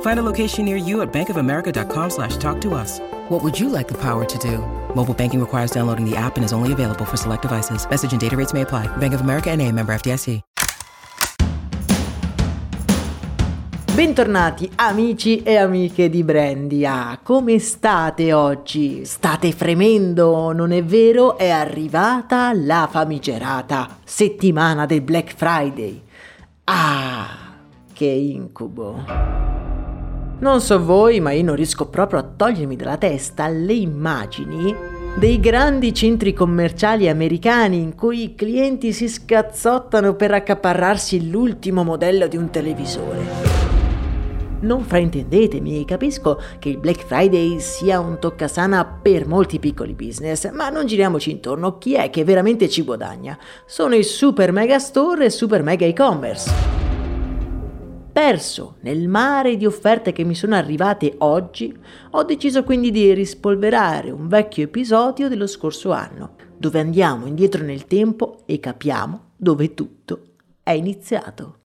Find a location near you at bankofamerica.com slash talk to us. What would you like the power to do? Mobile banking requires downloading the app and is only available for select devices. Message and data rates may apply. Bank of America and a member FDIC. Bentornati amici e amiche di Brandia, come state oggi? State fremendo, non è vero? È arrivata la famigerata settimana del Black Friday. Ah, che incubo! Non so voi, ma io non riesco proprio a togliermi dalla testa le immagini dei grandi centri commerciali americani in cui i clienti si scazzottano per accaparrarsi l'ultimo modello di un televisore. Non fraintendetemi, capisco che il Black Friday sia un toccasana per molti piccoli business, ma non giriamoci intorno, chi è che veramente ci guadagna? Sono i super mega store e super mega e-commerce perso nel mare di offerte che mi sono arrivate oggi, ho deciso quindi di rispolverare un vecchio episodio dello scorso anno, dove andiamo indietro nel tempo e capiamo dove tutto è iniziato.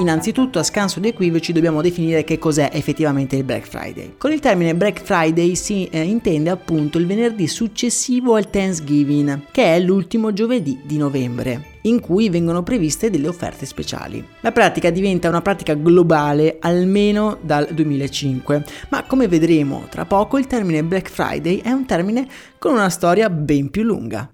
Innanzitutto, a scanso di equivoci, dobbiamo definire che cos'è effettivamente il Black Friday. Con il termine Black Friday si eh, intende appunto il venerdì successivo al Thanksgiving, che è l'ultimo giovedì di novembre in cui vengono previste delle offerte speciali. La pratica diventa una pratica globale almeno dal 2005, ma come vedremo tra poco il termine Black Friday è un termine con una storia ben più lunga.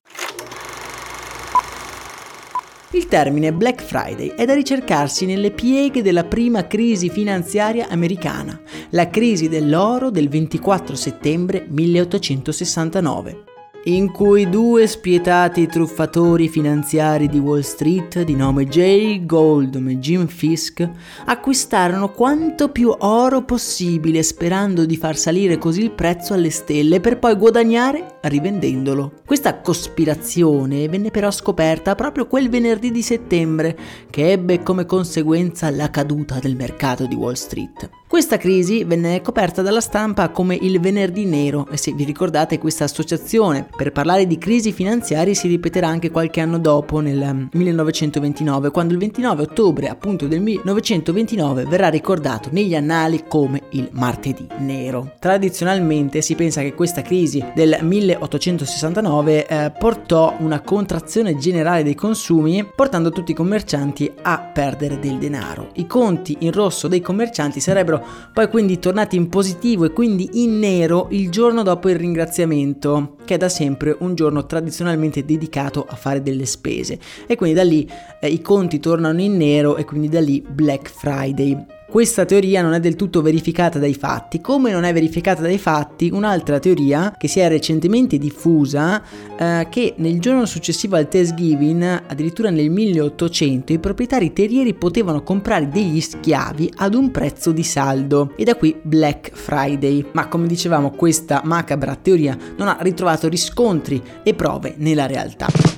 Il termine Black Friday è da ricercarsi nelle pieghe della prima crisi finanziaria americana, la crisi dell'oro del 24 settembre 1869 in cui due spietati truffatori finanziari di Wall Street di nome Jay Goldman e Jim Fisk acquistarono quanto più oro possibile sperando di far salire così il prezzo alle stelle per poi guadagnare rivendendolo. Questa cospirazione venne però scoperta proprio quel venerdì di settembre che ebbe come conseguenza la caduta del mercato di Wall Street. Questa crisi venne coperta dalla stampa come il venerdì nero e se vi ricordate questa associazione per parlare di crisi finanziarie si ripeterà anche qualche anno dopo nel 1929 quando il 29 ottobre appunto del 1929 verrà ricordato negli annali come il martedì nero. Tradizionalmente si pensa che questa crisi del 1869 eh, portò una contrazione generale dei consumi portando tutti i commercianti a perdere del denaro. I conti in rosso dei commercianti sarebbero poi quindi tornati in positivo e quindi in nero il giorno dopo il ringraziamento, che è da sempre un giorno tradizionalmente dedicato a fare delle spese. E quindi da lì eh, i conti tornano in nero e quindi da lì Black Friday. Questa teoria non è del tutto verificata dai fatti, come non è verificata dai fatti un'altra teoria che si è recentemente diffusa, eh, che nel giorno successivo al Thanksgiving, addirittura nel 1800, i proprietari terrieri potevano comprare degli schiavi ad un prezzo di saldo, e da qui Black Friday. Ma come dicevamo, questa macabra teoria non ha ritrovato riscontri e prove nella realtà.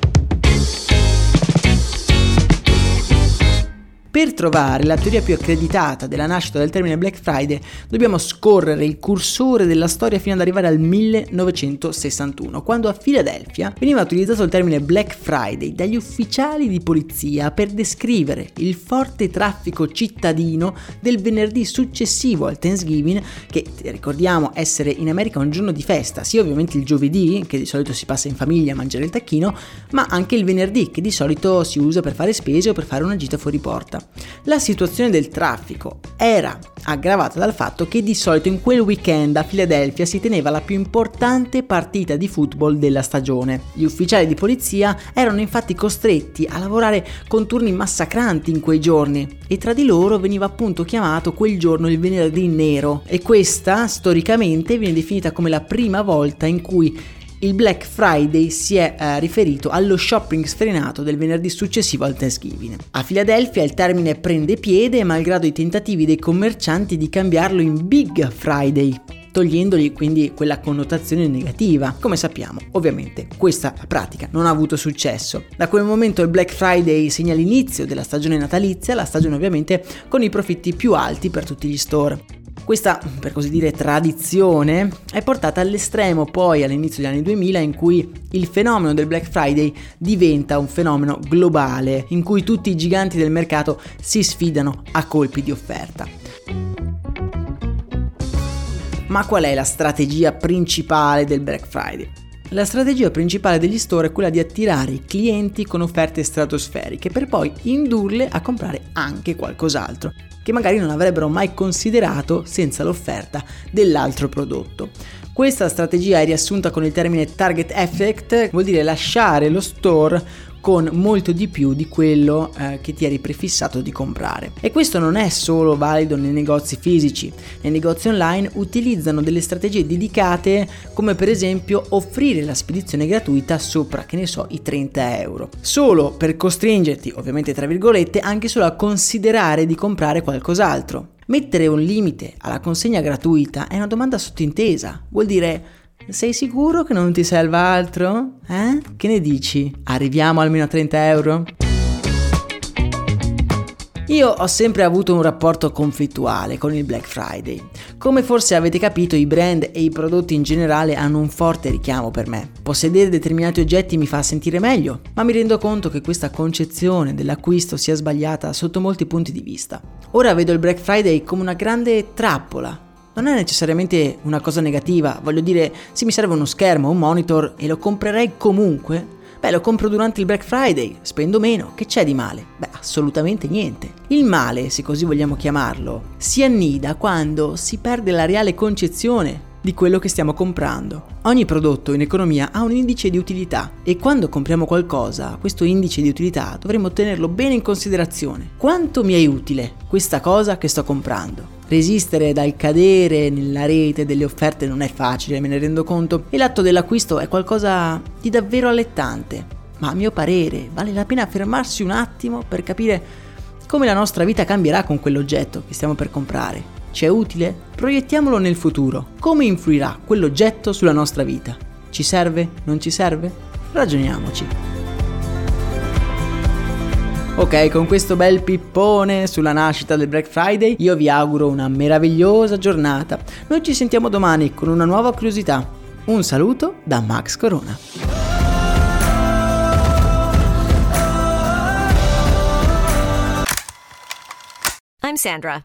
Per trovare la teoria più accreditata della nascita del termine Black Friday dobbiamo scorrere il cursore della storia fino ad arrivare al 1961, quando a Filadelfia veniva utilizzato il termine Black Friday dagli ufficiali di polizia per descrivere il forte traffico cittadino del venerdì successivo al Thanksgiving, che ricordiamo essere in America un giorno di festa, sia ovviamente il giovedì, che di solito si passa in famiglia a mangiare il tacchino, ma anche il venerdì, che di solito si usa per fare spese o per fare una gita fuori porta. La situazione del traffico era aggravata dal fatto che di solito in quel weekend a Filadelfia si teneva la più importante partita di football della stagione. Gli ufficiali di polizia erano infatti costretti a lavorare con turni massacranti in quei giorni e tra di loro veniva appunto chiamato quel giorno il venerdì nero e questa storicamente viene definita come la prima volta in cui Il Black Friday si è eh, riferito allo shopping sfrenato del venerdì successivo al Thanksgiving. A Filadelfia il termine prende piede malgrado i tentativi dei commercianti di cambiarlo in Big Friday, togliendogli quindi quella connotazione negativa. Come sappiamo, ovviamente questa pratica non ha avuto successo. Da quel momento il Black Friday segna l'inizio della stagione natalizia, la stagione ovviamente con i profitti più alti per tutti gli store. Questa, per così dire, tradizione è portata all'estremo poi all'inizio degli anni 2000 in cui il fenomeno del Black Friday diventa un fenomeno globale, in cui tutti i giganti del mercato si sfidano a colpi di offerta. Ma qual è la strategia principale del Black Friday? La strategia principale degli store è quella di attirare i clienti con offerte stratosferiche per poi indurle a comprare anche qualcos'altro che magari non avrebbero mai considerato senza l'offerta dell'altro prodotto. Questa strategia è riassunta con il termine target effect, vuol dire lasciare lo store con molto di più di quello eh, che ti eri prefissato di comprare. E questo non è solo valido nei negozi fisici, nei negozi online utilizzano delle strategie dedicate come per esempio offrire la spedizione gratuita sopra, che ne so, i 30 euro, solo per costringerti, ovviamente tra virgolette, anche solo a considerare di comprare qualcos'altro. Mettere un limite alla consegna gratuita è una domanda sottintesa, vuol dire sei sicuro che non ti serva altro? Eh? Che ne dici? Arriviamo almeno a 30 euro? Io ho sempre avuto un rapporto conflittuale con il Black Friday. Come forse avete capito, i brand e i prodotti in generale hanno un forte richiamo per me. Possedere determinati oggetti mi fa sentire meglio, ma mi rendo conto che questa concezione dell'acquisto sia sbagliata sotto molti punti di vista. Ora vedo il Black Friday come una grande trappola non è necessariamente una cosa negativa, voglio dire, se mi serve uno schermo, un monitor e lo comprerei comunque, Beh, lo compro durante il Black Friday, spendo meno, che c'è di male? Beh, assolutamente niente. Il male, se così vogliamo chiamarlo, si annida quando si perde la reale concezione di quello che stiamo comprando. Ogni prodotto in economia ha un indice di utilità e quando compriamo qualcosa, questo indice di utilità dovremmo tenerlo bene in considerazione. Quanto mi è utile questa cosa che sto comprando? Resistere dal cadere nella rete delle offerte non è facile, me ne rendo conto, e l'atto dell'acquisto è qualcosa di davvero allettante. Ma a mio parere vale la pena fermarsi un attimo per capire come la nostra vita cambierà con quell'oggetto che stiamo per comprare. Ci è utile? Proiettiamolo nel futuro. Come influirà quell'oggetto sulla nostra vita? Ci serve? Non ci serve? Ragioniamoci. Ok, con questo bel pippone sulla nascita del Black Friday, io vi auguro una meravigliosa giornata. Noi ci sentiamo domani con una nuova curiosità. Un saluto da Max Corona. I'm Sandra,